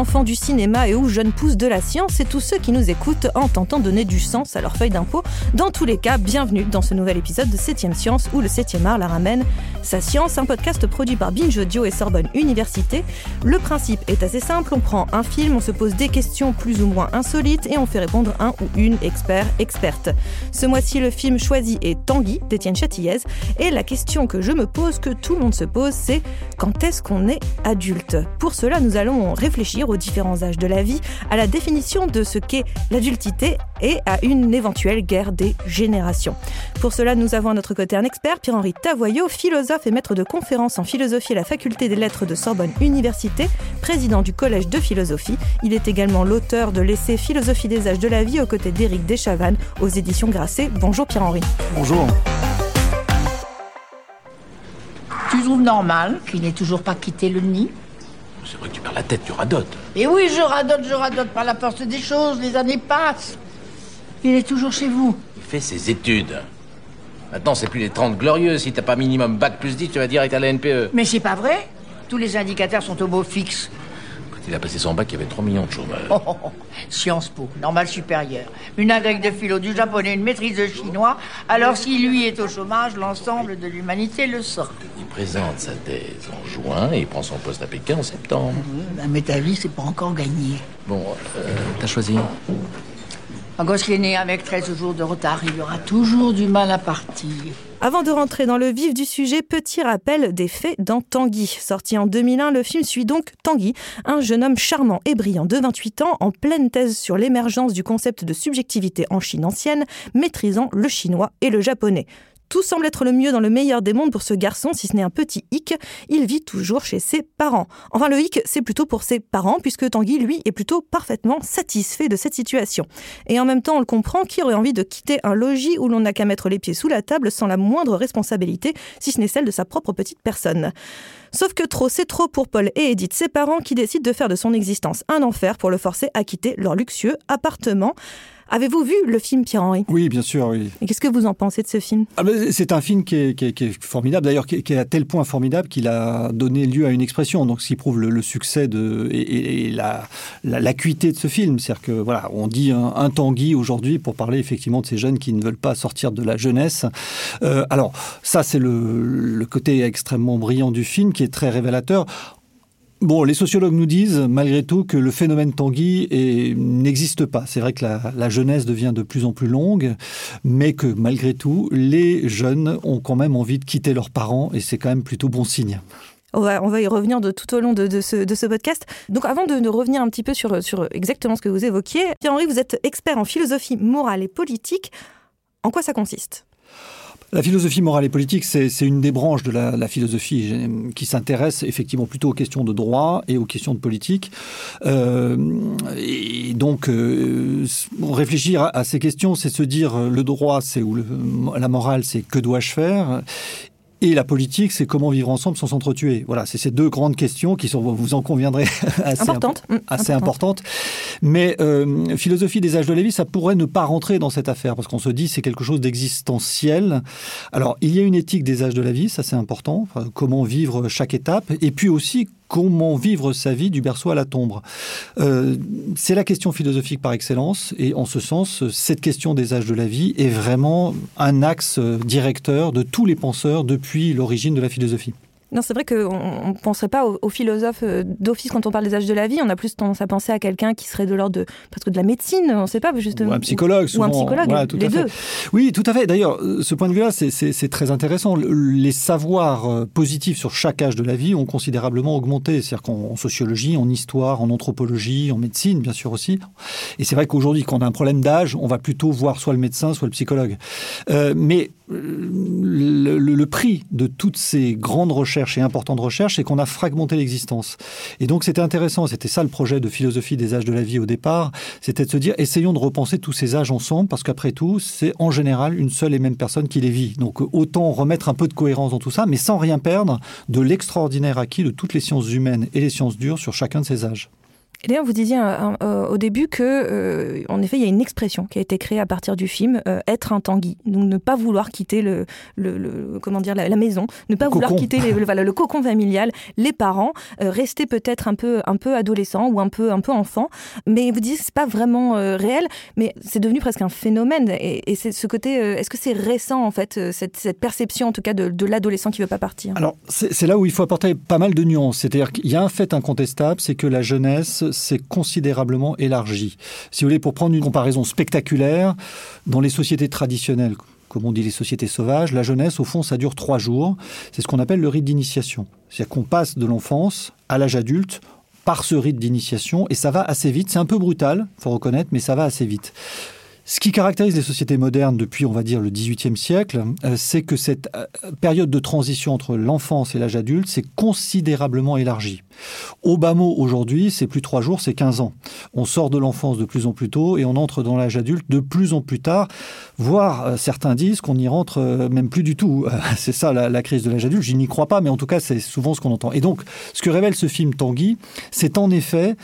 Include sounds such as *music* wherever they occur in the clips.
Enfants du cinéma et ou jeunes pousses de la science et tous ceux qui nous écoutent en tentant de donner du sens à leur feuille d'impôt. Dans tous les cas, bienvenue dans ce nouvel épisode de 7ème Science où le 7ème art la ramène sa science, un podcast produit par Binge Audio et Sorbonne Université. Le principe est assez simple, on prend un film, on se pose des questions plus ou moins insolites et on fait répondre un ou une expert, experte. Ce mois-ci, le film choisi est Tanguy d'Étienne Châtillaise et la question que je me pose, que tout le monde se pose, c'est quand est-ce qu'on est adulte? Pour cela, nous allons réfléchir aux différents âges de la vie, à la définition de ce qu'est l'adultité et à une éventuelle guerre des générations. Pour cela, nous avons à notre côté un expert, Pierre-Henri Tavoyot, philosophe et maître de conférences en philosophie à la faculté des lettres de Sorbonne Université, président du collège de philosophie. Il est également l'auteur de l'essai Philosophie des âges de la vie aux côtés d'Éric Deschavannes aux éditions Grasset. Bonjour Pierre-Henri. Bonjour. Tu trouves normal qu'il n'ait toujours pas quitté le nid C'est vrai que tu perds la tête, tu radotes. Et oui, je radote, je radote par la force des choses, les années passent. Il est toujours chez vous. Il fait ses études. Maintenant, c'est plus les 30 glorieux. Si t'as pas minimum bac plus 10, tu vas direct à la NPE. Mais c'est pas vrai. Tous les indicateurs sont au beau fixe. Quand il a passé son bac, il y avait 3 millions de chômeurs. Oh, oh, oh. Sciences Po, normal supérieur. Une agrègue de philo, du japonais, une maîtrise de chinois. Alors si lui est au chômage, l'ensemble de l'humanité le sort. Il présente sa thèse en juin et il prend son poste à Pékin en septembre. Ben, mais ta vie, c'est pas encore gagné. Bon, euh, t'as choisi Un gosse qui est né avec 13 jours de retard, il aura toujours du mal à partir. Avant de rentrer dans le vif du sujet, petit rappel des faits dans Tanguy. Sorti en 2001, le film suit donc Tanguy, un jeune homme charmant et brillant de 28 ans, en pleine thèse sur l'émergence du concept de subjectivité en Chine ancienne, maîtrisant le chinois et le japonais. Tout semble être le mieux dans le meilleur des mondes pour ce garçon, si ce n'est un petit hic. Il vit toujours chez ses parents. Enfin, le hic, c'est plutôt pour ses parents, puisque Tanguy, lui, est plutôt parfaitement satisfait de cette situation. Et en même temps, on le comprend, qui aurait envie de quitter un logis où l'on n'a qu'à mettre les pieds sous la table sans la moindre responsabilité, si ce n'est celle de sa propre petite personne. Sauf que trop, c'est trop pour Paul et Edith, ses parents, qui décident de faire de son existence un enfer pour le forcer à quitter leur luxueux appartement. Avez-vous vu le film Pierre-Henri? Oui, bien sûr, oui. Et qu'est-ce que vous en pensez de ce film? Ah ben, c'est un film qui est, qui est- qui est formidable, d'ailleurs qui, est- qui est à tel point formidable qu'il a donné lieu à une expression, donc ce qui prouve le, le succès de, et, et- et la la- l'acuité de ce film. C'est-à-dire que voilà, on dit un, un Tanguy aujourd'hui pour parler effectivement de ces jeunes qui ne veulent pas sortir de la jeunesse. Euh, alors ça, c'est le, le côté extrêmement brillant du film qui est très révélateur. Bon, les sociologues nous disent, malgré tout, que le phénomène Tanguy n'existe pas. C'est vrai que la, jeunesse devient de plus en plus longue, mais que malgré tout, les jeunes ont quand même envie de quitter leurs parents, et c'est quand même plutôt bon signe. on va, y revenir de tout au long de, de ce, de ce podcast. Donc avant de, de revenir un petit peu sur, sur exactement ce que vous évoquiez, Pierre-Henri, vous êtes expert en philosophie morale et politique. En quoi ça consiste? La philosophie morale et politique, c'est une des branches de la, la philosophie euh, qui s'intéresse effectivement plutôt aux questions de droit et aux questions de politique. Euh, et donc, euh, réfléchir à, à ces questions, c'est se dire euh, le droit, c'est ou le- la morale, c'est que dois-je faire? Et la politique, c'est comment vivre ensemble sans s'entretuer. Voilà, c'est ces deux grandes questions qui sont, vous en conviendrez, *laughs* assez Importante. impo- Mm, assez importante. importante. Mais euh, philosophie des âges de la vie, ça pourrait ne pas rentrer dans cette affaire parce qu'on se dit c'est quelque chose d'existentiel. Alors, il y a une éthique des âges de la vie, ça c'est important. Enfin, comment vivre chaque étape, et puis aussi comment vivre sa vie du berceau à la tombe. Euh, c'est la question philosophique par excellence, et en ce sens, cette question des âges de la vie est vraiment un axe directeur de tous les penseurs depuis l'origine de la philosophie. Non, c'est vrai qu'on ne penserait pas aux, aux philosophes euh, d'office quand on parle des âges de la vie. On a plus tendance à penser à quelqu'un qui serait de l'ordre de presque de la médecine. On ne sait pas justement. Ou un psychologue, Ou un souvent. psychologue. Voilà, tout les à fait. deux. Oui, tout à fait. D'ailleurs, euh, ce point de vue-là, c'est- très intéressant. Le- Les savoirs euh, positifs sur chaque âge de la vie ont considérablement augmenté. C'est-à-dire qu'en en sociologie, en histoire, en anthropologie, en médecine, bien sûr aussi. Et c'est vrai qu'aujourd'hui, quand on a un problème d'âge, on va plutôt voir soit le médecin, soit le psychologue. Euh, mais le, le- prix de toutes ces grandes recherches et importantes recherches, c'est qu'on a fragmenté l'existence. Et donc, c'était intéressant. C'était ça le projet de philosophie des âges de la vie au départ. C'était de se dire, essayons de repenser tous ces âges ensemble, parce qu'après tout, c'est en général une seule et même personne qui les vit. Donc, autant remettre un peu de cohérence dans tout ça, mais sans rien perdre de l'extraordinaire acquis de toutes les sciences humaines et les sciences dures sur chacun de ces âges. D'ailleurs, vous disiez euh, euh, au début que, euh, en effet, il y a une expression qui a été créée à partir du film, être un tanguy. Donc, ne pas vouloir quitter le, le, comment dire, la, maison, ne pas vouloir quitter le, cocon familial, les parents, rester peut-être un peu, un peu adolescent ou un peu, un peu enfant. Mais vous disiez que c'est pas vraiment réel, mais c'est devenu presque un phénomène. Et, c'est ce côté, est-ce que c'est récent, en fait, cette, cette, perception, en tout cas, de, de l'adolescent qui veut pas partir? Alors, c'est là où il faut apporter pas mal de nuances. C'est-à-dire qu'il y a un fait incontestable, c'est que la jeunesse s'est considérablement élargie. Si vous voulez, pour prendre une comparaison spectaculaire, dans les sociétés traditionnelles, comme on dit les sociétés sauvages, la jeunesse, au fond, ça dure trois jours. C'est ce qu'on appelle le rite d'initiation. C'est-à-dire qu'on passe de l'enfance à l'âge adulte par ce rite d'initiation, et ça va assez vite. C'est un peu brutal, faut reconnaître, mais ça va assez vite. Ce qui caractérise les sociétés modernes depuis, on va dire, le XVIIIe siècle, euh, c'est que cette euh, période de transition entre l'enfance et l'âge adulte s'est considérablement élargie. Au bas mot, aujourd'hui, c'est plus trois jours, c'est 15 ans. On sort de l'enfance de plus en plus tôt et on entre dans l'âge adulte de plus en plus tard, voire euh, certains disent qu'on n'y rentre même plus du tout. *laughs* c'est ça la, crise de l'âge adulte, je n'y crois pas, mais en tout cas, c'est souvent ce qu'on entend. Et donc, ce que révèle ce film Tanguy, c'est en effet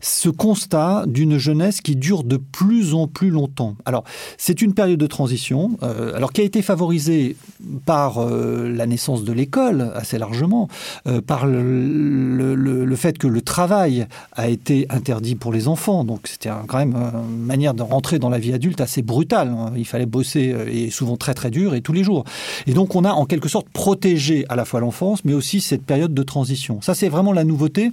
ce constat d'une jeunesse qui dure de plus en plus longtemps. Alors, c'est une période de transition, euh, alors qui a été favorisée par euh, la naissance de l'école assez largement, euh, par le, fait que le travail a été interdit pour les enfants. Donc, c'était quand même une manière de rentrer dans la vie adulte assez brutale. Hein. Il fallait bosser et souvent très très dur et tous les jours. Et donc, on a en quelque sorte protégé à la fois l'enfance, mais aussi cette période de transition. Ça, c'est vraiment la nouveauté.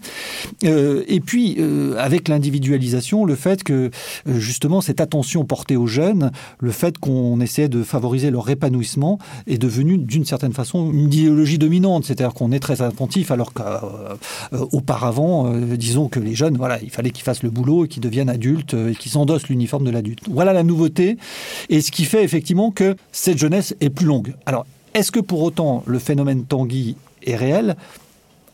et puis, avec l'individualisation, le fait que justement cette attention portée aux jeunes, le fait qu'on essayait de favoriser leur épanouissement est devenu d'une certaine façon une idéologie dominante. C'est-à-dire qu'on est très attentif alors qu'auparavant, euh, euh, disons que les jeunes, voilà, il fallait qu'ils fassent le boulot et qu'ils deviennent adultes euh, et qu'ils endossent l'uniforme de l'adulte. Voilà la nouveauté et ce qui fait effectivement que cette jeunesse est plus longue. Alors, est-ce que pour autant le phénomène Tanguy est réel?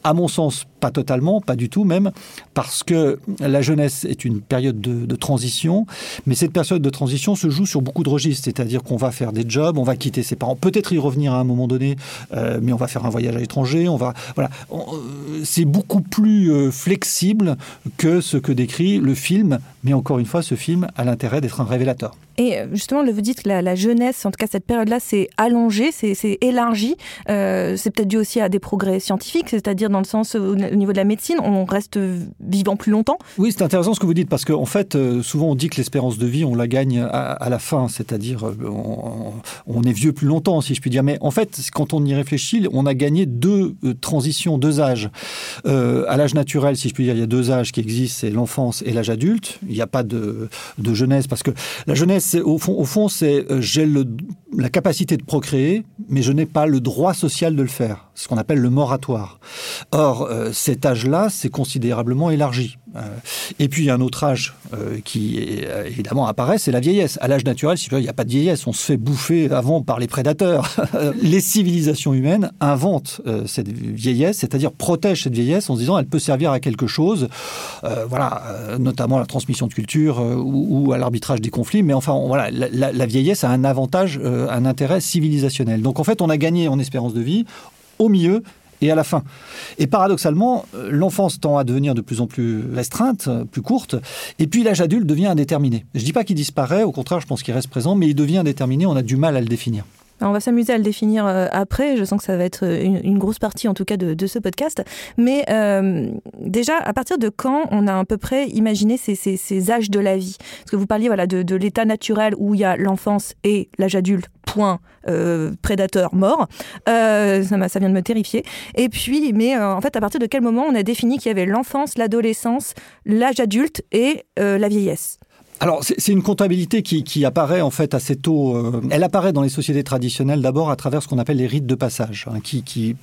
À mon sens, pas totalement, pas du tout même, parce que la jeunesse est une période de, transition, mais cette période de transition se joue sur beaucoup de registres, c'est-à-dire qu'on va faire des jobs, on va quitter ses parents, peut-être y revenir à un moment donné, euh, mais on va faire un voyage à l'étranger, on va, voilà, euh, c'est beaucoup plus euh, flexible que ce que décrit le film, mais encore une fois, ce film a l'intérêt d'être un révélateur. Et justement, vous dites que la, jeunesse, en tout cas cette période-là, c'est allongé, c'est élargi. c'est peut-être dû aussi à des progrès scientifiques, c'est-à-dire dans le sens au niveau de la médecine, on reste vivant plus longtemps. Oui, c'est intéressant ce que vous dites parce qu'en en fait, euh, souvent on dit que l'espérance de vie, on la gagne à, la fin, c'est-à-dire euh, on, est vieux plus longtemps, si je puis dire. Mais en fait, quand on y réfléchit, on a gagné deux euh, transitions, deux âges. à l'âge naturel, si je puis dire, il y a deux âges qui existent, c'est l'enfance et l'âge adulte. Il n'y a pas de, jeunesse parce que la jeunesse, au fond, au fond c'est j'ai la capacité de procréer, mais je n'ai pas le droit social de le faire, ce qu'on appelle le moratoire. Or, cet âge-là s'est considérablement élargi. Euh, et puis, il y a un autre âge euh, qui, euh, évidemment, apparaît, c'est la vieillesse. À l'âge naturel, il n'y a pas de vieillesse, on se fait bouffer avant par les prédateurs. *laughs* les civilisations humaines inventent cette vieillesse, c'est-à-dire protègent cette vieillesse en se disant elle peut servir à quelque chose, voilà, notamment à la transmission de culture ou, à l'arbitrage des conflits. Mais enfin, voilà, la, la, vieillesse a un avantage, un intérêt civilisationnel. Donc, en fait, on a gagné en espérance de vie au milieu et à la fin. Et paradoxalement, euh, l'enfance tend à devenir de plus en plus restreinte, euh, plus courte, et puis l'âge adulte devient indéterminé. Je ne dis pas qu'il disparaît, au contraire, je pense qu'il reste présent, mais il devient indéterminé, on a du mal à le définir. On va s'amuser à le définir euh, après. Je sens que ça va être une, grosse partie, en tout cas, de, ce podcast. Mais déjà, à partir de quand on a à peu près imaginé ces, âges de la vie? Parce que vous parliez voilà, de l'état naturel où il y a l'enfance et l'âge adulte point euh, prédateur mort. Euh, ça, ça, vient de me terrifier. Et puis, mais euh, en fait, à partir de quel moment on a défini qu'il y avait l'enfance, l'adolescence, l'âge adulte et la vieillesse? Alors, c'est une comptabilité qui, apparaît en fait assez tôt. elle apparaît dans les sociétés traditionnelles d'abord à travers ce qu'on appelle les rites de passage, hein, qui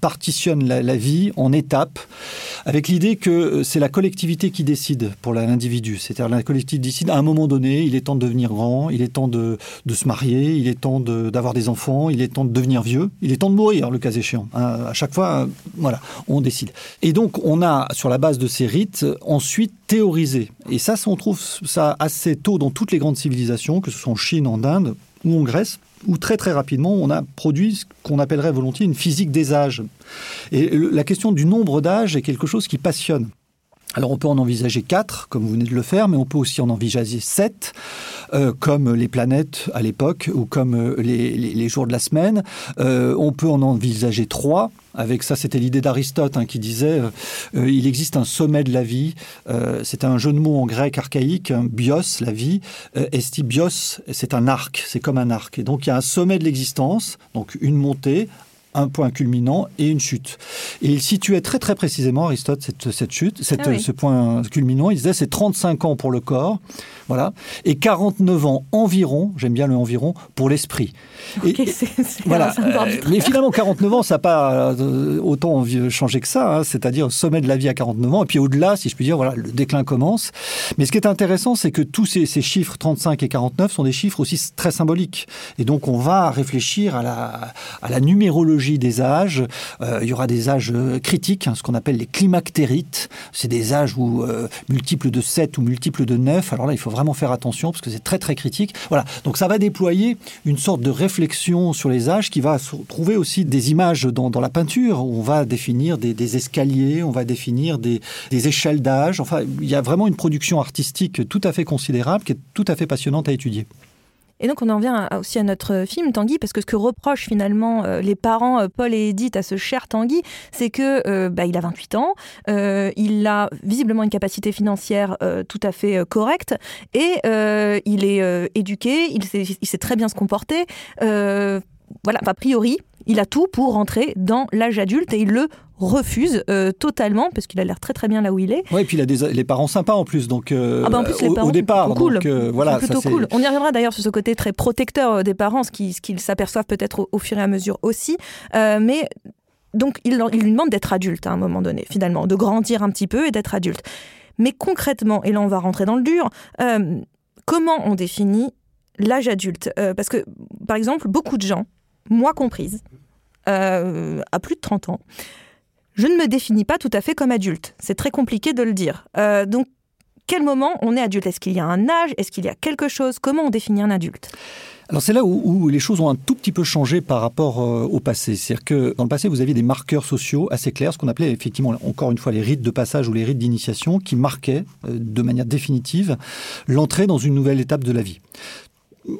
partitionne la, vie en étapes, avec l'idée que euh, c'est la collectivité qui décide pour l'individu. C'est-à-dire la collectivité décide à un moment donné, il est temps de devenir grand, il est temps de, se marier, il est temps d'avoir des enfants, il est temps de devenir vieux, il est temps de mourir, le cas échéant. Hein, à chaque fois, euh, voilà, on décide. Et donc, on a, sur la base de ces rites, ensuite théorisé. Et ça, on trouve ça assez tôt dans toutes les grandes civilisations, que ce soit en Chine, en Inde ou en Grèce où très très rapidement on a produit ce qu'on appellerait volontiers une physique des âges. Et la question du nombre d'âges est quelque chose qui passionne. Alors on peut en envisager quatre, comme vous venez de le faire, mais on peut aussi en envisager sept, euh, comme les planètes à l'époque ou comme euh, les, jours de la semaine. Euh, on peut en envisager trois. Avec ça, c'était l'idée d'Aristote hein, qui disait il existe un sommet de la vie. c'est un jeu de mots en grec archaïque, hein, bios, la vie. esti bios, c'est un arc, c'est comme un arc. Et donc il y a un sommet de l'existence, donc une montée, un point culminant et une chute. Et il situait très très précisément, Aristote, cette, cette chute, cette, ah ce point culminant. Il disait c'est 35 ans pour le corps, voilà, et 49 ans environ, j'aime bien le environ, pour l'esprit. *laughs* voilà. Euh, mais finalement, 49 ans, ça n'a pas euh, autant changé que ça, hein. c'est-à-dire au sommet de la vie à 49 ans, et puis au-delà, si je puis dire, voilà, le déclin commence. Mais ce qui est intéressant, c'est que tous ces, ces, chiffres 35 et 49 sont des chiffres aussi très symboliques. Et donc, on va réfléchir à la, à la numérologie des âges. Euh, il y aura des âges euh, critiques, hein, ce qu'on appelle les climactérites. C'est des âges où euh, multiples de 7 ou multiples de 9. Alors là, il faut vraiment faire attention parce que c'est très très critique. Voilà. Donc ça va déployer une sorte de réflexion sur les âges qui va trouver aussi des images dans, la peinture. on va définir des, escaliers, on va définir des, des échelles d'âge. Enfin, il y a vraiment une production artistique tout à fait considérable qui est tout à fait passionnante à étudier. Et donc on en vient aussi à notre film Tanguy, parce que ce que reprochent finalement euh, les parents euh, Paul et Edith à ce cher Tanguy, c'est que euh, bah, il a 28 ans, il a visiblement une capacité financière tout à fait correcte, et il est éduqué, il sait, il sait, très bien se comporter. voilà, a priori, il a tout pour rentrer dans l'âge adulte et il le refuse euh, totalement parce qu'il a l'air très très bien là où il est. Oui, et puis il a des les parents sympas en plus, donc euh, ah bah, en plus, les au, parents, au, départ, cool. Donc, euh, voilà, plutôt cool. On y reviendra d'ailleurs sur ce côté très protecteur des parents, ce qu'ils s'aperçoivent peut-être au, fur et à mesure aussi, mais donc il, il lui demande d'être adulte à un moment donné, finalement, de grandir un petit peu et d'être adulte. Mais concrètement, et là on va rentrer dans le dur, comment on définit l'âge adulte? Parce que, par exemple, beaucoup de gens, moi comprise, à plus de 30 ans, je ne me définis pas tout à fait comme adulte. C'est très compliqué de le dire. Euh, donc, quel moment on est adulte? Est-ce qu'il y a un âge? Est-ce qu'il y a quelque chose? Comment on définit un adulte? Alors c'est là où, les choses ont un tout petit peu changé par rapport euh, au passé. C'est-à-dire que dans le passé, vous aviez des marqueurs sociaux assez clairs, ce qu'on appelait effectivement encore une fois les rites de passage ou les rites d'initiation, qui marquaient euh, de manière définitive l'entrée dans une nouvelle étape de la vie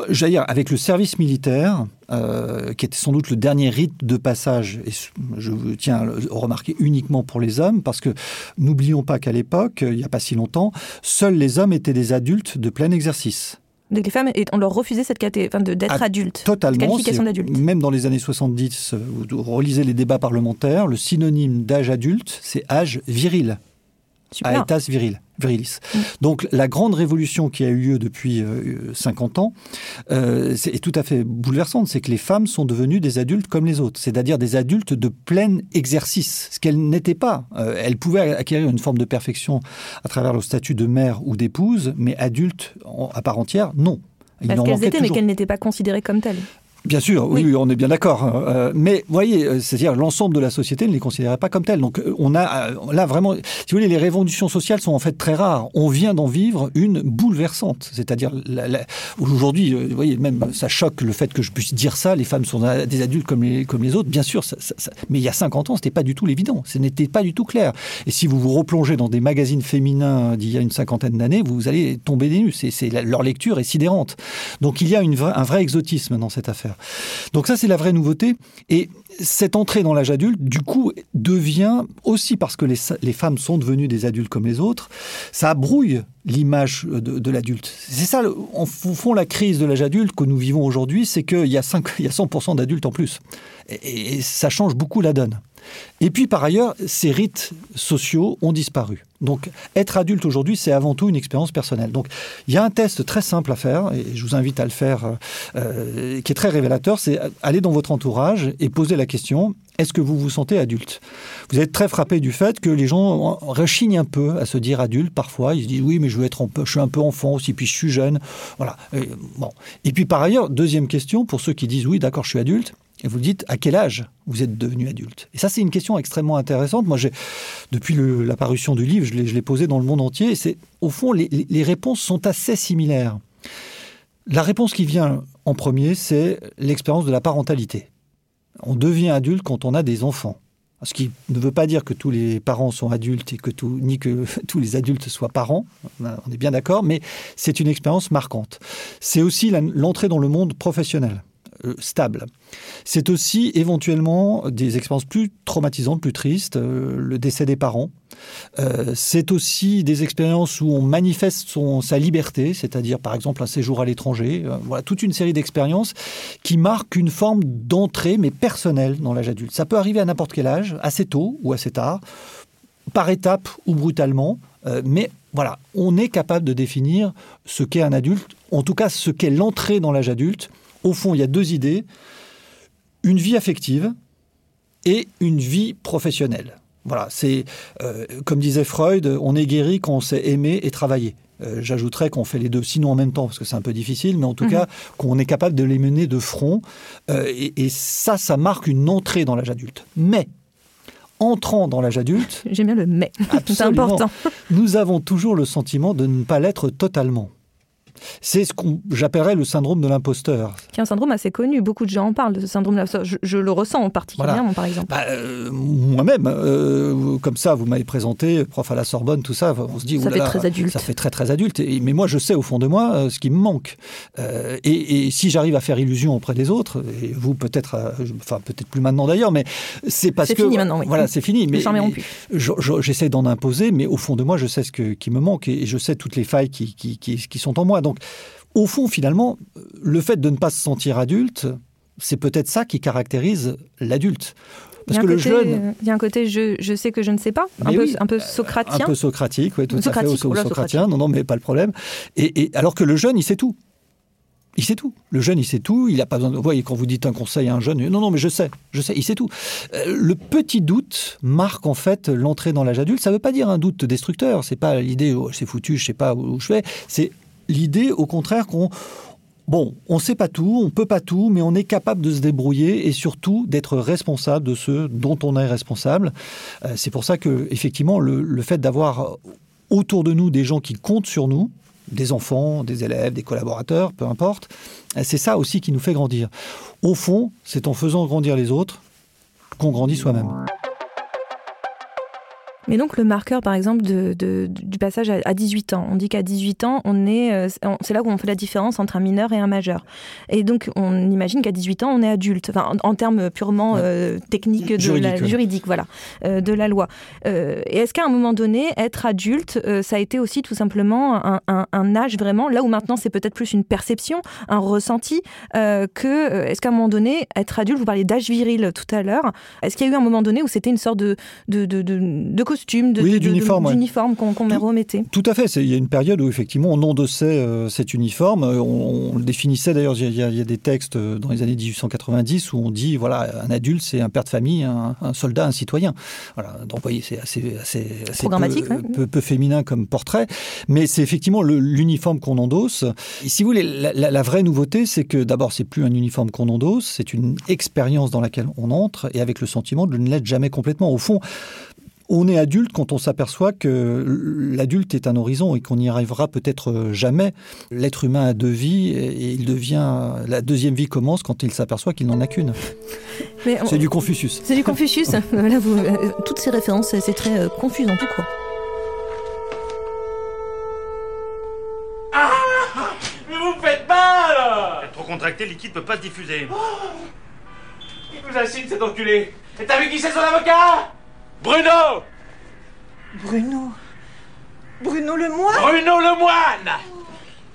j'allais dire, avec le service militaire, euh, qui était sans doute le dernier rite de passage, et je tiens à le remarquer uniquement pour les hommes, parce que n'oublions pas qu'à l'époque, il n'y a pas si longtemps, seuls les hommes étaient des adultes de plein exercice. Donc les femmes, on leur refusait cette catégorie, d'être ah, adulte. Totalement. Qualification d'adulte. Même dans les années 70, vous relisez les débats parlementaires, le synonyme d'âge adulte, c'est âge viril. Super. Aetas viril. Virilis. Mm. Donc la grande révolution qui a eu lieu depuis 50 euh, ans euh, est tout à fait bouleversante, c'est que les femmes sont devenues des adultes comme les autres, c'est-à-dire des adultes de plein exercice, ce qu'elles n'étaient pas. Euh, elles pouvaient acquérir une forme de perfection à travers le statut de mère ou d'épouse, mais adultes à part entière, non. Parce qu'elles étaient, mais qu'elles n'étaient pas considérées comme telles. Bien sûr, oui, on est bien d'accord. Hein. Euh, mais vous voyez, euh, c'est-à-dire l'ensemble de la société ne les considérait pas comme telles. Donc euh, on a là vraiment, si vous voulez, les révolutions sociales sont en fait très rares. On vient d'en vivre une bouleversante. C'est-à-dire aujourd'hui, vous voyez, même ça choque le fait que je puisse dire ça. Les femmes sont des adultes comme les comme les autres. Bien sûr, ça, mais il y a 50 ans, c'était pas du tout l'évident. Ce n'était pas du tout clair. Et si vous vous replongez dans des magazines féminins d'il y a une cinquantaine d'années, vous allez tomber des nues. C'est leur lecture est sidérante. Donc il y a une un vrai exotisme dans cette affaire. Donc ça, c'est la vraie nouveauté. Et cette entrée dans l'âge adulte, du coup, devient aussi parce que les, femmes sont devenues des adultes comme les autres, ça brouille l'image de, l'adulte. C'est ça, en fond, la crise de l'âge adulte que nous vivons aujourd'hui, c'est qu'il y, a 100% *laughs* d'adultes en plus. et ça change beaucoup la donne. Et puis par ailleurs, ces rites sociaux ont disparu. Donc être adulte aujourd'hui, c'est avant tout une expérience personnelle. Donc il y a un test très simple à faire, et je vous invite à le faire, euh, euh, qui est très révélateur, c'est aller dans votre entourage et poser la question, est-ce que vous vous sentez adulte? Vous êtes très frappé du fait que les gens rechignent un peu à se dire adulte parfois. Ils se disent oui, mais je, veux être suis un peu enfant aussi, puis je suis jeune. Voilà. Et, bon. et puis par ailleurs, deuxième question, pour ceux qui disent oui, d'accord, je suis adulte, et vous dites à quel âge vous êtes devenu adulte? Et ça, c'est une question extrêmement intéressante. Moi, depuis l'apparition du livre, je l'ai posé dans le monde entier. Et au fond, les, réponses sont assez similaires. La réponse qui vient en premier, c'est l'expérience de la parentalité. On devient adulte quand on a des enfants. Ce qui ne veut pas dire que tous les parents sont adultes et que ni que *laughs* tous les adultes soient parents, on est bien d'accord, mais c'est une expérience marquante. C'est aussi l'entrée dans le monde professionnel. Euh, stable. C'est aussi éventuellement des expériences plus traumatisantes, plus tristes, euh, le décès des parents. Euh, c'est aussi des expériences où on manifeste son, sa liberté, c'est-à-dire par exemple un séjour à l'étranger. voilà, toute une série d'expériences qui marquent une forme d'entrée, mais personnelle, dans l'âge adulte. Ça peut arriver à n'importe quel âge, assez tôt ou assez tard, par étapes ou brutalement, mais voilà, on est capable de définir ce qu'est un adulte, en tout cas ce qu'est l'entrée dans l'âge adulte, au fond, il y a deux idées. Une vie affective et une vie professionnelle. Voilà, c'est euh, comme disait Freud, on est guéri quand on sait aimer et travailler. Euh, j'ajouterais qu'on fait les deux, sinon en même temps, parce que c'est un peu difficile, mais en tout mhm. cas qu'on est capable de les mener de front. Euh, et, ça, ça marque une entrée dans l'âge adulte. Mais entrant dans l'âge adulte, *laughs* j'aime bien le mais, *laughs* c'est important. Nous avons toujours le sentiment de ne pas l'être totalement. C'est ce qu'on j'appellerais le syndrome de l'imposteur. Qui est un syndrome assez connu. Beaucoup de gens en parlent de ce syndrome de l'imposteur. Je, le ressens particulièrement, par exemple. Bah, euh, moi-même, euh, comme ça, vous m'avez présenté, prof à la Sorbonne, tout ça, on se dit... Ça fait très adulte. Ça fait très, très adulte. mais moi, je sais au fond de moi euh, ce qui me manque. Et, si j'arrive à faire illusion auprès des autres, et vous peut-être, enfin peut-être plus maintenant d'ailleurs, mais c'est parce que... C'est fini maintenant, oui. Voilà, c'est fini. Mais, J'essaie d'en imposer, mais au fond de moi, je sais ce qui me manque et, je sais toutes les failles qui, qui, qui sont en moi. Donc, au fond, finalement, le fait de ne pas se sentir adulte, c'est peut-être ça qui caractérise l'adulte. Parce que le jeune. Il y a un côté je, sais que je ne sais pas, un peu, un peu, socratien. Un peu socratique, oui, tout à fait, socratien. Non, non, mais pas le problème. Et, alors que le jeune, il sait tout. Il sait tout. Le jeune, il sait tout. Il n'a pas besoin de. Vous voyez, quand vous dites un conseil à un jeune, non, non, mais je sais, je sais, il sait tout. Euh, le petit doute marque en fait l'entrée dans l'âge adulte. Ça ne veut pas dire un doute destructeur. C'est pas l'idée, oh, c'est foutu, je sais pas où je vais. C'est l'idée, au contraire, qu'on Bon, on ne sait pas tout, on ne peut pas tout, mais on est capable de se débrouiller et surtout d'être responsable de ce dont on est responsable. Euh, c'est pour ça que, effectivement, le, fait d'avoir autour de nous des gens qui comptent sur nous, des enfants, des élèves, des collaborateurs, peu importe, euh, c'est ça aussi qui nous fait grandir. Au fond, c'est en faisant grandir les autres qu'on grandit soi-même. Mais donc le marqueur, par exemple, de, du passage à, 18 ans, on dit qu'à 18 ans, on est, euh, c'est là où on fait la différence entre un mineur et un majeur. Et donc on imagine qu'à 18 ans, on est adulte, enfin, en, termes purement euh, techniques de juridique, la, juridique, voilà, euh, de la loi. et est-ce qu'à un moment donné, être adulte, ça a été aussi tout simplement un, un, âge vraiment, là où maintenant c'est peut-être plus une perception, un ressenti, que est-ce qu'à un moment donné, être adulte, vous parliez d'âge viril tout à l'heure, est-ce qu'il y a eu un moment donné où c'était une sorte de, de, de, de costume, d'uniforme qu'on remettait. Tout à fait. Il y a une période où effectivement on endossait euh, cet uniforme. Euh, on, le définissait d'ailleurs. Il, y, a des textes euh, dans les années 1890 où on dit voilà un adulte c'est un père de famille, un, soldat, un citoyen. Voilà. Donc vous voyez c'est assez, assez, peu, peu, féminin comme portrait, mais c'est effectivement l'uniforme qu'on endosse. Et si vous voulez, la, la vraie nouveauté c'est que d'abord c'est plus un uniforme qu'on endosse, c'est une expérience dans laquelle on entre et avec le sentiment de ne l'être jamais complètement. Au fond, on est adulte quand on s'aperçoit que l'adulte est un horizon et qu'on n'y arrivera peut-être jamais. L'être humain a deux vies et il devient. La deuxième vie commence quand il s'aperçoit qu'il n'en a qu'une. *laughs* C'est du Confucius. C'est du Confucius. *laughs* *laughs* Euh, toutes ces références, c'est très euh, confusant tout quoi. Ah Mais vous faites mal Trop contracté, le liquide peut pas se diffuser. Il nous assigne cet enculé? Et t'as vu qui c'est son avocat? Bruno! Bruno. Bruno le moine Bruno le moine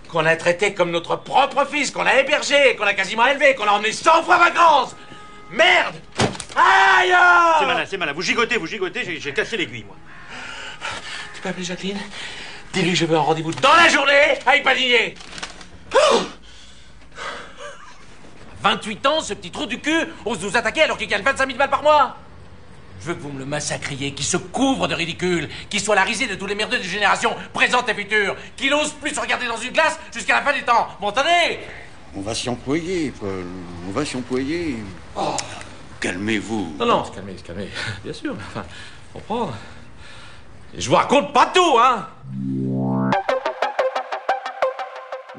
Qu'on a traité comme notre propre fils, qu'on a hébergé, qu'on a quasiment élevé, qu'on a emmené 100 fois vacances. Merde! Aïe! C'est malin, c'est malin. Vous gigotez, vous gigotez, j'ai cassé l'aiguille, moi. Tu peux appeler Jacqueline? Dis-lui je veux un rendez-vous dans la journée avec Padinier 28 ans, ce petit trou du cul ose nous attaquer alors qu'il gagne 25 000 balles par mois je veux que vous me le massacriez, qu'il se couvre de ridicule, qu'il soit la risée de tous les merdeux des générations présentes et futures, qu'il n'ose plus se regarder dans une glace jusqu'à la fin des temps. M'entendez? On va s'y employer, Paul. On va s'y employer. Oh. Calmez-vous. Non, non, se calmer, se calmer. Bien sûr, mais enfin, comprendre. Et je vous raconte pas tout, hein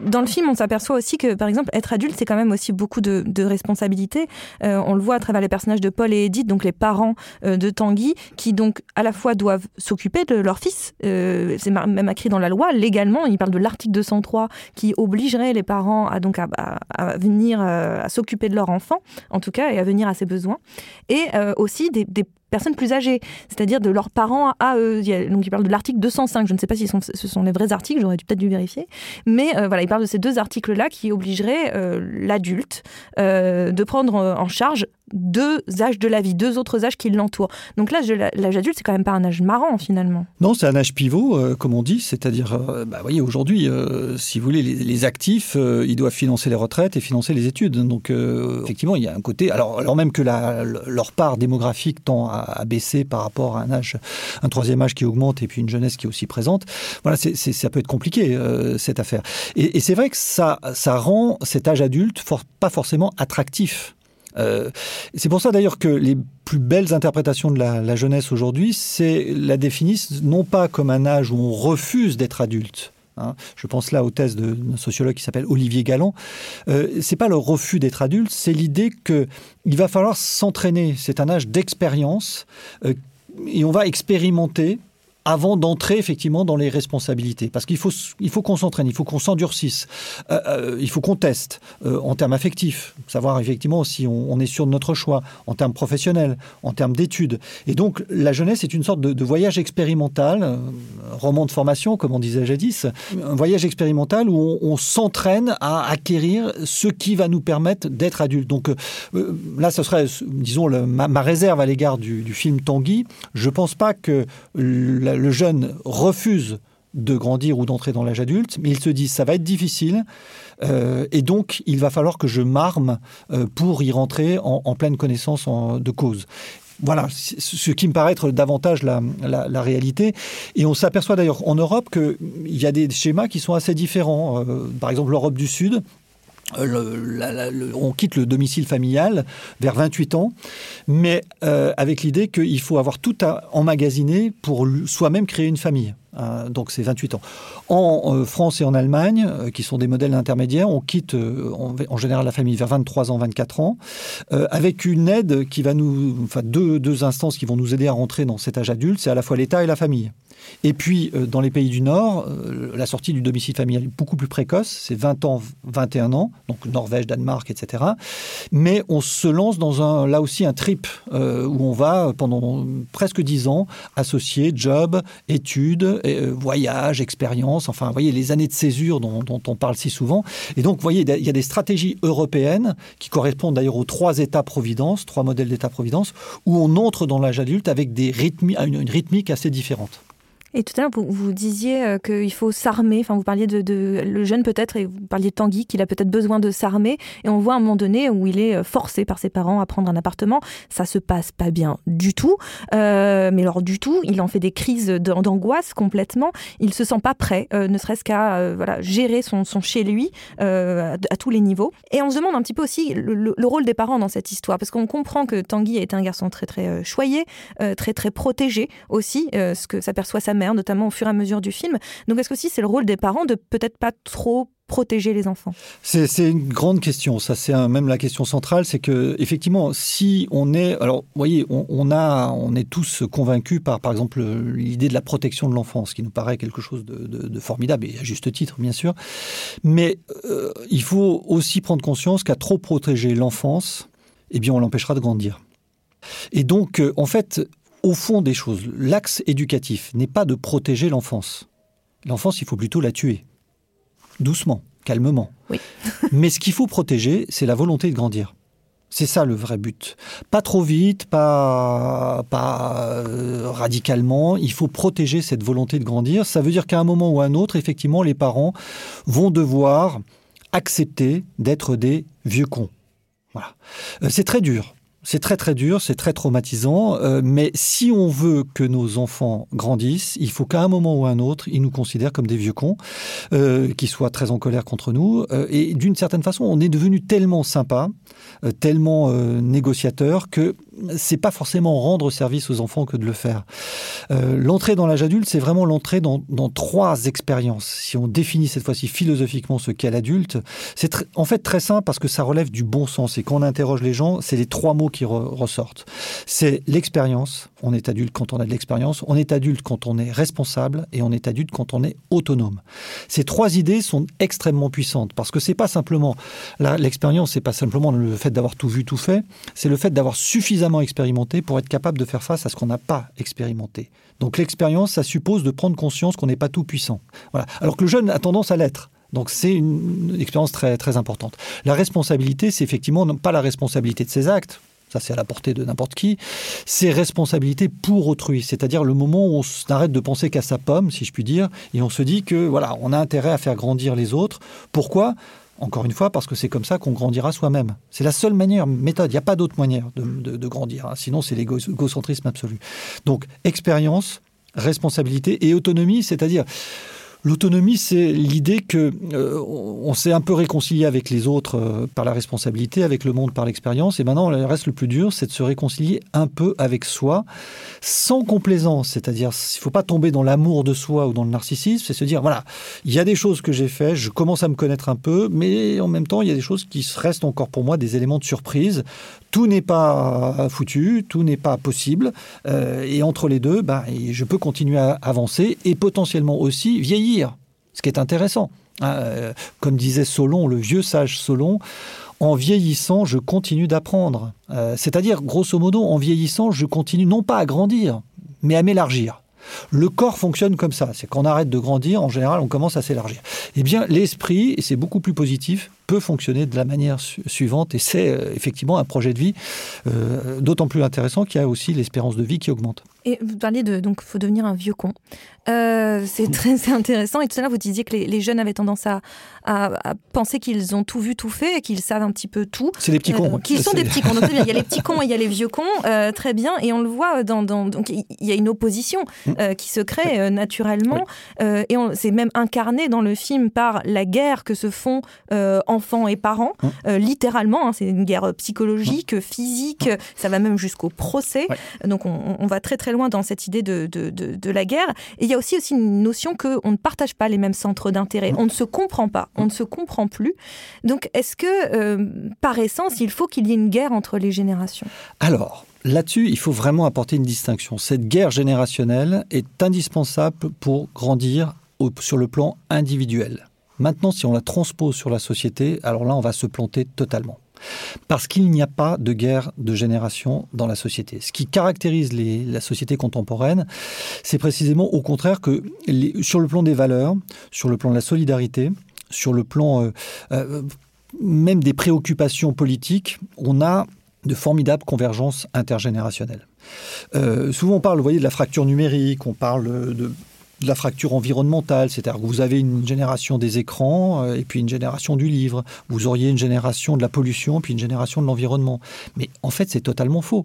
Dans le film, on s'aperçoit aussi que, par exemple, être adulte, c'est quand même aussi beaucoup de, responsabilités. Euh, on le voit à travers les personnages de Paul et Edith, donc les parents euh, de Tanguy, qui donc à la fois doivent s'occuper de leur fils. Euh, c'est même écrit dans la loi, légalement. Il parle de l'article 203 qui obligerait les parents à donc à, venir à s'occuper de leur enfant, en tout cas, et à venir à ses besoins. Et aussi des, des personnes plus âgées, c'est-à-dire de leurs parents à eux. Donc il parle de l'article 205. Je ne sais pas si ce sont, les vrais articles, j'aurais dû peut-être dû vérifier. Mais euh, voilà, il parle de ces deux articles-là qui obligeraient euh, l'adulte euh, de prendre en charge deux âges de la vie, deux autres âges qui l'entourent. Donc l'âge adulte, c'est quand même pas un âge marrant finalement. Non, c'est un âge pivot, euh, comme on dit, c'est-à-dire, euh, bah, voyez, aujourd'hui, euh, si vous voulez, les, actifs, euh, ils doivent financer les retraites et financer les études. Donc, effectivement, il y a un côté, alors, même que leur part démographique tend à, baisser par rapport à un âge, un troisième âge qui augmente et puis une jeunesse qui est aussi présente, voilà, ça peut être compliqué cette affaire. Et, c'est vrai que ça, rend cet âge adulte pas forcément attractif. Euh, c'est pour ça d'ailleurs que les plus belles interprétations de la, jeunesse aujourd'hui, c'est la définissent non pas comme un âge où on refuse d'être adulte. hein. Je pense là aux thèses de- d'un sociologue qui s'appelle Olivier Galland. Euh, c'est pas le refus d'être adulte, c'est l'idée que il va falloir s'entraîner. C'est un âge d'expérience euh, et on va expérimenter avant d'entrer effectivement dans les responsabilités. Parce qu'il faut, il faut qu'on s'entraîne, il faut qu'on s'endurcisse, euh, euh, il faut qu'on teste euh, en termes affectifs, savoir effectivement si on, est sûr de notre choix, en termes professionnels, en termes d'études. Et donc la jeunesse est une sorte de, voyage expérimental, roman de formation comme on disait jadis, un voyage expérimental où on, s'entraîne à acquérir ce qui va nous permettre d'être adulte. Donc là, ce serait, disons, ma, réserve à l'égard du, du film Tanguy. Je pense pas que la- le jeune refuse de grandir ou d'entrer dans l'âge adulte, mais il se dit ça va être difficile euh, et donc il va falloir que je m'arme euh, pour y rentrer en, pleine connaissance de cause. Voilà, ce qui me paraît être davantage la, réalité. Et on s'aperçoit d'ailleurs en Europe qu'il y a des schémas qui sont assez différents. Euh, par exemple, l'Europe du Sud, le- on quitte le domicile familial vers 28 ans, mais euh, avec l'idée qu'il faut avoir tout à emmagasiner pour soi-même créer une famille. Euh, donc c'est 28 ans. En euh, France et en Allemagne, euh, qui sont des modèles intermédiaires, on quitte euh, en, général la famille vers 23 ans, 24 ans, euh, avec une aide qui va nous, enfin deux, deux instances qui vont nous aider à rentrer dans cet âge adulte, c'est à la fois l'État et la famille. Et puis, euh, dans les pays du Nord, euh, la sortie du domicile familial est beaucoup plus précoce, c'est 20 ans, 21 ans, donc Norvège, Danemark, etc. Mais on se lance dans un, là aussi un trip euh, où on va, pendant presque 10 ans, associer job, études, et, euh, voyage, expérience, enfin, vous voyez, les années de césure dont, on parle si souvent. Et donc, vous voyez, il y a des stratégies européennes qui correspondent d'ailleurs aux trois États-providence, trois modèles d'État-providence, où on entre dans l'âge adulte avec des une rythmique assez différente. Et tout à l'heure, vous, vous disiez euh, qu'il faut s'armer. Enfin, vous parliez de, le jeune peut-être, et vous parliez de Tanguy, qu'il a peut-être besoin de s'armer. Et on voit un moment donné où il est euh, forcé par ses parents à prendre un appartement. Ça se passe pas bien du tout. Euh, mais alors du tout, il en fait des crises d'an- d'angoisse complètement. Il se sent pas prêt, ne serait-ce qu'à voilà gérer son, son chez lui à, tous les niveaux. Et on se demande un petit peu aussi le, le- le rôle des parents dans cette histoire, parce qu'on comprend que Tanguy est un garçon très très choyé, très très protégé aussi, ce que s'aperçoit sa mère, notamment au fur et à mesure du film. Donc est-ce que aussi c'est le rôle des parents de peut-être pas trop protéger les enfants? C'est une grande question. Ça, c'est même la question centrale, c'est que effectivement, si on est, alors, vous voyez, on, a, on est tous convaincus par, par exemple, l'idée de la protection de l'enfance, qui nous paraît quelque chose de formidable et à juste titre, bien sûr. Mais euh, il faut aussi prendre conscience qu'à trop protéger l'enfance, eh bien, on l'empêchera de grandir. Et donc, euh, en fait, au fond des choses, l'axe éducatif n'est pas de protéger l'enfance. L'enfance, il faut plutôt la tuer. Doucement, calmement. Oui. *laughs* Mais ce qu'il faut protéger, c'est la volonté de grandir. C'est ça le vrai but. Pas trop vite, pas, pas euh, radicalement. Il faut protéger cette volonté de grandir. Ça veut dire qu'à un moment ou à un autre, effectivement, les parents vont devoir accepter d'être des vieux cons. Voilà. Euh, C'est très dur. C'est très très dur, c'est très traumatisant, euh, mais si on veut que nos enfants grandissent, il faut qu'à un moment ou à un autre, ils nous considèrent comme des vieux cons, euh, qui soient très en colère contre nous. Euh, et d'une certaine façon, on est devenu tellement sympa, euh, tellement euh, négociateur, que c'est pas forcément rendre service aux enfants que de le faire. Euh, l'entrée dans l'âge adulte, c'est vraiment l'entrée dans, dans, trois expériences. Si on définit cette fois-ci philosophiquement ce qu'est l'adulte, c'est en fait très simple parce que ça relève du bon sens. Et quand on interroge les gens, c'est les trois mots qui ressortent. C'est l'expérience. On est adulte quand on a de l'expérience. On est adulte quand on est responsable et on est adulte quand on est autonome. Ces trois idées sont extrêmement puissantes parce que c'est pas simplement l'expérience, c'est pas simplement le fait d'avoir tout vu, tout fait, c'est le fait d'avoir suffisamment expérimenté pour être capable de faire face à ce qu'on n'a pas expérimenté. Donc l'expérience, ça suppose de prendre conscience qu'on n'est pas tout puissant. Voilà. Alors que le jeune a tendance à l'être. Donc c'est une expérience très, très importante. La responsabilité, c'est effectivement pas la responsabilité de ses actes, ça c'est à la portée de n'importe qui, c'est responsabilité pour autrui, c'est-à-dire le moment où on arrête de penser qu'à sa pomme, si je puis dire, et on se dit que voilà, on a intérêt à faire grandir les autres. Pourquoi? Encore une fois, parce que c'est comme ça qu'on grandira soi-même. C'est la seule manière, méthode. Il n'y a pas d'autre manière de, grandir. Hein. Sinon, c'est l'égocentrisme absolu. Donc, expérience, responsabilité et autonomie, c'est-à-dire L'autonomie, c'est l'idée que euh, on s'est un peu réconcilié avec les autres euh, par la responsabilité, avec le monde par l'expérience, et maintenant, le reste le plus dur, c'est de se réconcilier un peu avec soi, sans complaisance. C'est-à-dire, il ne faut pas tomber dans l'amour de soi ou dans le narcissisme, c'est se dire, voilà, il y a des choses que j'ai faites, je commence à me connaître un peu, mais en même temps, il y a des choses qui restent encore pour moi des éléments de surprise. Tout n'est pas foutu, tout n'est pas possible, euh, et entre les deux, ben, je peux continuer à avancer et potentiellement aussi vieillir ce qui est intéressant. Hein, euh, comme disait Solon, le vieux sage Solon, en vieillissant, je continue d'apprendre. Euh, c'est-à-dire, grosso modo, en vieillissant, je continue non pas à grandir, mais à m'élargir. Le corps fonctionne comme ça. C'est qu'on arrête de grandir, en général, on commence à s'élargir. Eh bien, l'esprit, et c'est beaucoup plus positif, peut fonctionner de la manière suivante. Et c'est euh, effectivement un projet de vie d'autant plus intéressant qu'il y a aussi l'espérance de vie qui augmente. Et vous parliez de donc faut devenir un vieux con. Euh, c'est très intéressant. Et tout à l'heure, vous disiez que les, jeunes avaient tendance à, à, penser qu'ils ont tout vu, tout fait, et qu'ils savent un petit peu tout. C'est des petits cons. Euh, qu'ils sont des petits cons. Donc, il y a les *laughs* petits cons et il y a les vieux cons. Euh, très bien. Et on le voit dans. dans donc, il y a une opposition mm. qui se crée naturellement. et c'est même incarné dans le film par la guerre que se font enfants et parents. Mm. littéralement, hein. c'est une guerre psychologique, mm. physique. Ça va même jusqu'au procès. Donc, on, on, va très, très loin dans cette idée de, de, de, de la guerre. Et il y a aussi, aussi une notion qu'on ne partage pas les mêmes centres d'intérêt. On ne se comprend pas, on ne se comprend plus. Donc, est-ce que, euh, par essence, il faut qu'il y ait une guerre entre les générations? Alors, Là-dessus, il faut vraiment apporter une distinction. Cette guerre générationnelle est indispensable pour grandir sur le plan individuel. Maintenant, si on la transpose sur la société, alors là, on va se planter totalement. Parce qu'il n'y a pas de guerre de génération dans la société. Ce qui caractérise la société contemporaine, c'est précisément au contraire que sur le plan des valeurs, sur le plan de la solidarité, sur le plan euh, euh, même des préoccupations politiques, on a de formidables convergences intergénérationnelles. Euh, souvent on parle, vous voyez, de la fracture numérique, on parle de de la fracture environnementale, c'est-à-dire que vous avez une génération des écrans euh, et puis une génération du livre, vous auriez une génération de la pollution puis une génération de l'environnement. Mais en fait, c'est totalement faux.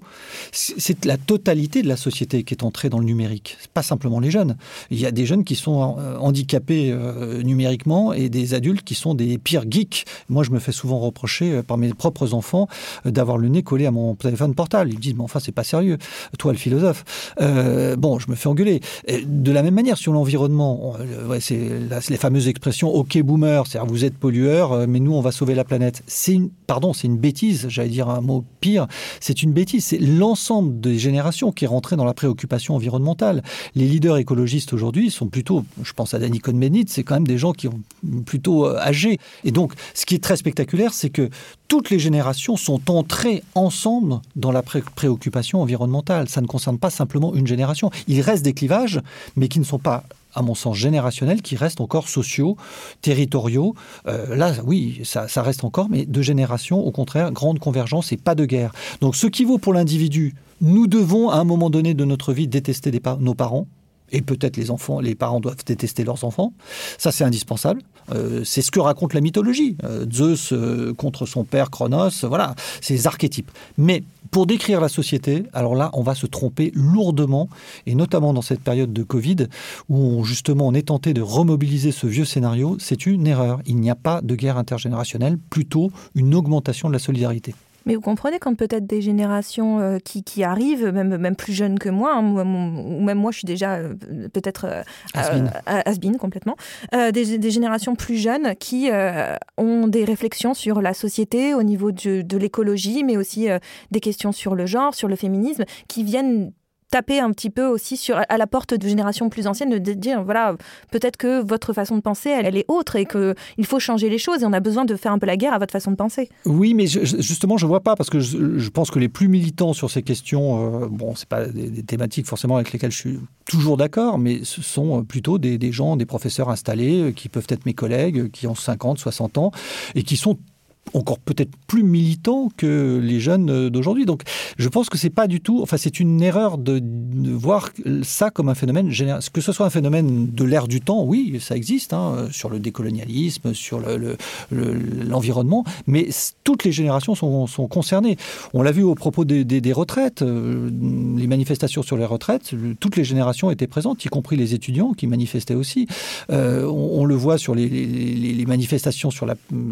C'est la totalité de la société qui est entrée dans le numérique, pas simplement les jeunes. Il y a des jeunes qui sont euh, handicapés euh, numériquement et des adultes qui sont des pires geeks. Moi, je me fais souvent reprocher par mes propres enfants d'avoir le nez collé à mon téléphone portable. Ils disent, mais enfin, c'est pas sérieux, toi le philosophe. bon, je me fais engueuler. De la même manière, l'environnement, euh, c'est les fameuses expressions OK boomer, c'est-à-dire vous êtes pollueur, euh, mais nous on va sauver la planète. C'est une, pardon, c'est une bêtise, j'allais dire un mot pire, c'est une bêtise. C'est l'ensemble des générations qui est rentré dans la préoccupation environnementale. Les leaders écologistes aujourd'hui sont plutôt, je pense à Danny Cohn-Bendit, c'est quand même des gens qui ont plutôt euh, âgés. Et donc, ce qui est très spectaculaire, c'est que toutes les générations sont entrées ensemble dans la préoccupation environnementale. Ça ne concerne pas simplement une génération. Il reste des clivages, mais qui ne sont pas à mon sens, générationnels qui restent encore sociaux, territoriaux. Euh, là, oui, ça, reste encore, mais de génération, au contraire, grande convergence et pas de guerre. Donc, ce qui vaut pour l'individu, nous devons, à un moment donné de notre vie, détester nos parents, et peut-être les enfants, les parents doivent détester leurs enfants. Ça, c'est indispensable. Euh, c'est ce que raconte la mythologie. Euh, Zeus euh, contre son père Cronos, voilà, ces archétypes. Mais pour décrire la société, alors là, on va se tromper lourdement, et notamment dans cette période de Covid, où justement on est tenté de remobiliser ce vieux scénario, c'est une erreur. Il n'y a pas de guerre intergénérationnelle, plutôt une augmentation de la solidarité. Mais vous comprenez quand peut-être des générations euh, qui, qui, arrivent, même, même plus jeunes que moi, hein, ou même moi je suis déjà euh, peut-être euh, has-been. complètement, des, des, générations plus jeunes qui ont des réflexions sur la société au niveau de, de l'écologie, mais aussi des questions sur le genre, sur le féminisme, qui viennent taper un petit peu aussi sur, à la porte de générations plus anciennes, de dire, voilà, peut-être que votre façon de penser, elle, est autre et qu'il faut changer les choses et on a besoin de faire un peu la guerre à votre façon de penser. Oui, mais justement, je ne vois pas, parce que je, pense que les plus militants sur ces questions, euh, bon, ce pas des, thématiques forcément avec lesquelles je suis toujours d'accord, mais ce sont plutôt des, des gens, des professeurs installés, euh, qui peuvent être mes collègues, qui ont 50, 60 ans, et qui sont encore peut-être plus militant que les jeunes d'aujourd'hui. Donc je pense que c'est pas du tout, enfin c'est une erreur de, voir ça comme un phénomène général. Que ce soit un phénomène de l'ère du temps, oui, ça existe, hein, sur le décolonialisme, sur l'environnement, le, mais toutes les générations sont, sont concernées. On l'a vu au propos des, retraites, euh, les manifestations sur les retraites, toutes les générations étaient présentes, y compris les étudiants qui manifestaient aussi. Euh, on, le voit sur les, manifestations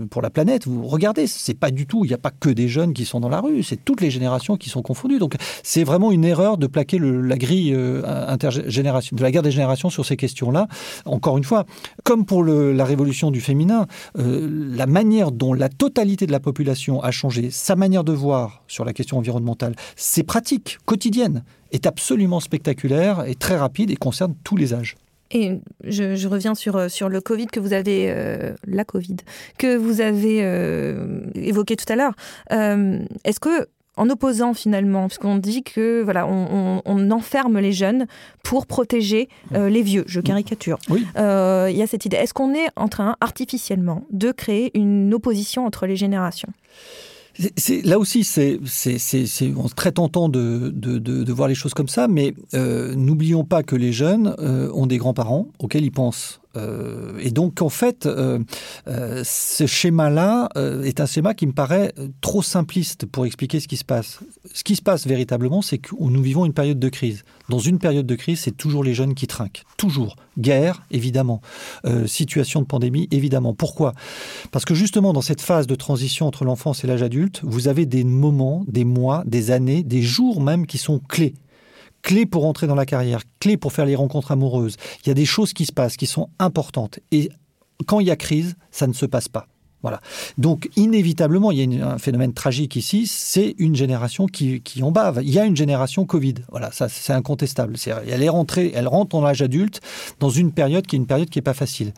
pour la planète. Regardez, c'est pas du tout, il n'y a pas que des jeunes qui sont dans la rue, c'est toutes les générations qui sont confondues. Donc c'est vraiment une erreur de plaquer la grille euh, intergénération, de la guerre des générations sur ces questions-là. Encore une fois, comme pour la révolution du féminin, euh, la manière dont la totalité de la population a changé sa manière de voir sur la question environnementale, ses pratiques quotidiennes, est absolument spectaculaire et très rapide et concerne tous les âges. Et je, reviens sur, euh, sur le Covid que vous avez, euh, la Covid, que vous avez euh, évoqué tout à l'heure. Est-ce que, en opposant finalement, puisqu'on dit que voilà, on, enferme les jeunes pour protéger les vieux, je caricature. Il y a cette idée. Est-ce qu'on est en train artificiellement de créer une opposition entre les générations? Là aussi, c'est très tentant de, de, voir les choses comme ça, mais euh, n'oublions pas que les jeunes euh, ont des grands-parents auxquels ils pensent. Euh, et donc, en fait, euh, euh, ce schéma-là est un schéma qui me paraît trop simpliste pour expliquer ce qui se passe. Ce qui se passe véritablement, c'est que nous vivons une période de crise. Dans une période de crise, c'est toujours les jeunes qui trinquent. Toujours. Guerre, évidemment. situation de pandémie, évidemment. Pourquoi? Parce que justement, dans cette phase de transition entre l'enfance et l'âge adulte, vous avez des moments, des mois, des années, des jours même qui sont clés clé pour entrer dans la carrière, clé pour faire les rencontres amoureuses. Il y a des choses qui se passent, qui sont importantes. Et quand il y a crise, ça ne se passe pas. Voilà. Donc, inévitablement, il y a un phénomène tragique ici, c'est une génération qui, qui, en bave. Il y a une génération Covid. Voilà, ça, c'est incontestable. elle est rentrée, elle rentre en âge adulte dans une période qui est une période qui n'est pas facile.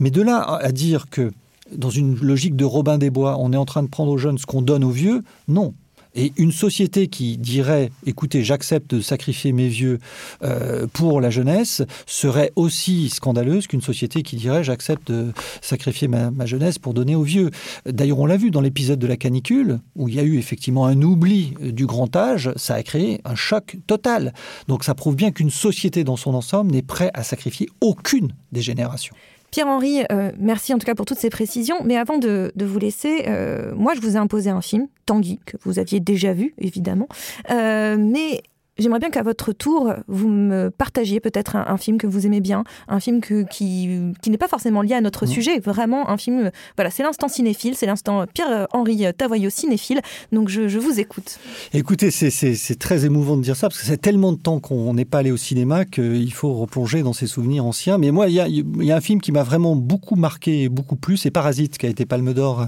Mais de là à dire que, dans une logique de Robin des Bois, on est en train de prendre aux jeunes ce qu'on donne aux vieux, non. Et une société qui dirait, écoutez, j'accepte de sacrifier mes vieux euh, pour la jeunesse, serait aussi scandaleuse qu'une société qui dirait, j'accepte de sacrifier ma, jeunesse pour donner aux vieux. D'ailleurs, on l'a vu dans l'épisode de la canicule, où il y a eu effectivement un oubli du grand âge, ça a créé un choc total. Donc ça prouve bien qu'une société dans son ensemble n'est prête à sacrifier aucune des générations. Pierre-Henri, euh, merci en tout cas pour toutes ces précisions. Mais avant de, vous laisser, euh, moi je vous ai imposé un film, Tanguy, que vous aviez déjà vu évidemment. Euh, mais J'aimerais bien qu'à votre tour, vous me partagiez peut-être un, film que vous aimez bien, un film que, qui, qui n'est pas forcément lié à notre mmh. sujet, vraiment un film. Voilà, c'est l'instant cinéphile, c'est l'instant Pierre-Henri Tavoyot cinéphile. Donc je, je vous écoute. Écoutez, c'est très émouvant de dire ça, parce que c'est tellement de temps qu'on n'est pas allé au cinéma qu'il faut replonger dans ses souvenirs anciens. Mais moi, il y a, y a, un film qui m'a vraiment beaucoup marqué et beaucoup plu, c'est Parasite, qui a été Palme d'Or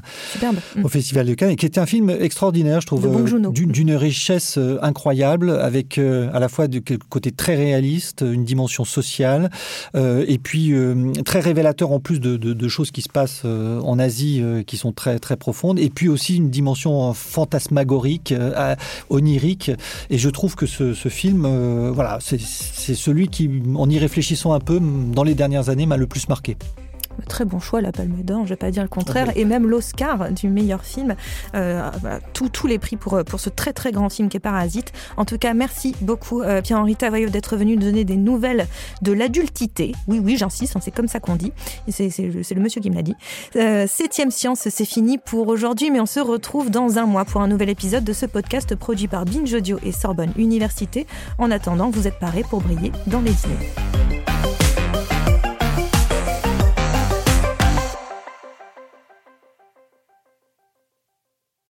au Festival de Cannes, et qui était un film extraordinaire, je trouve, euh, d'une richesse euh, incroyable, avec à la fois du côté très réaliste, une dimension sociale, euh, et puis euh, très révélateur en plus de, choses qui se passent euh, en Asie qui sont très très profondes, et puis aussi une dimension fantasmagorique, onirique. Et je trouve que ce, ce film, voilà, c'est celui qui, en y réfléchissant un peu, dans les dernières années, m'a le plus marqué. Très bon choix, la Palme d'Or, je ne vais pas dire le contraire. Et même l'Oscar du meilleur film. Euh, tous les prix pour, pour ce très très grand film qui est Parasite. En tout cas, merci beaucoup euh, Pierre-Henri Tavaillot d'être venu nous donner des nouvelles de l'adultité. Oui, oui, j'insiste, hein, c'est comme ça qu'on dit. C'est le monsieur qui me l'a dit. Euh, septième science, c'est fini pour aujourd'hui, mais on se retrouve dans un mois pour un nouvel épisode de ce podcast produit par Binge Audio et Sorbonne Université. En attendant, vous êtes parés pour briller dans les dîners.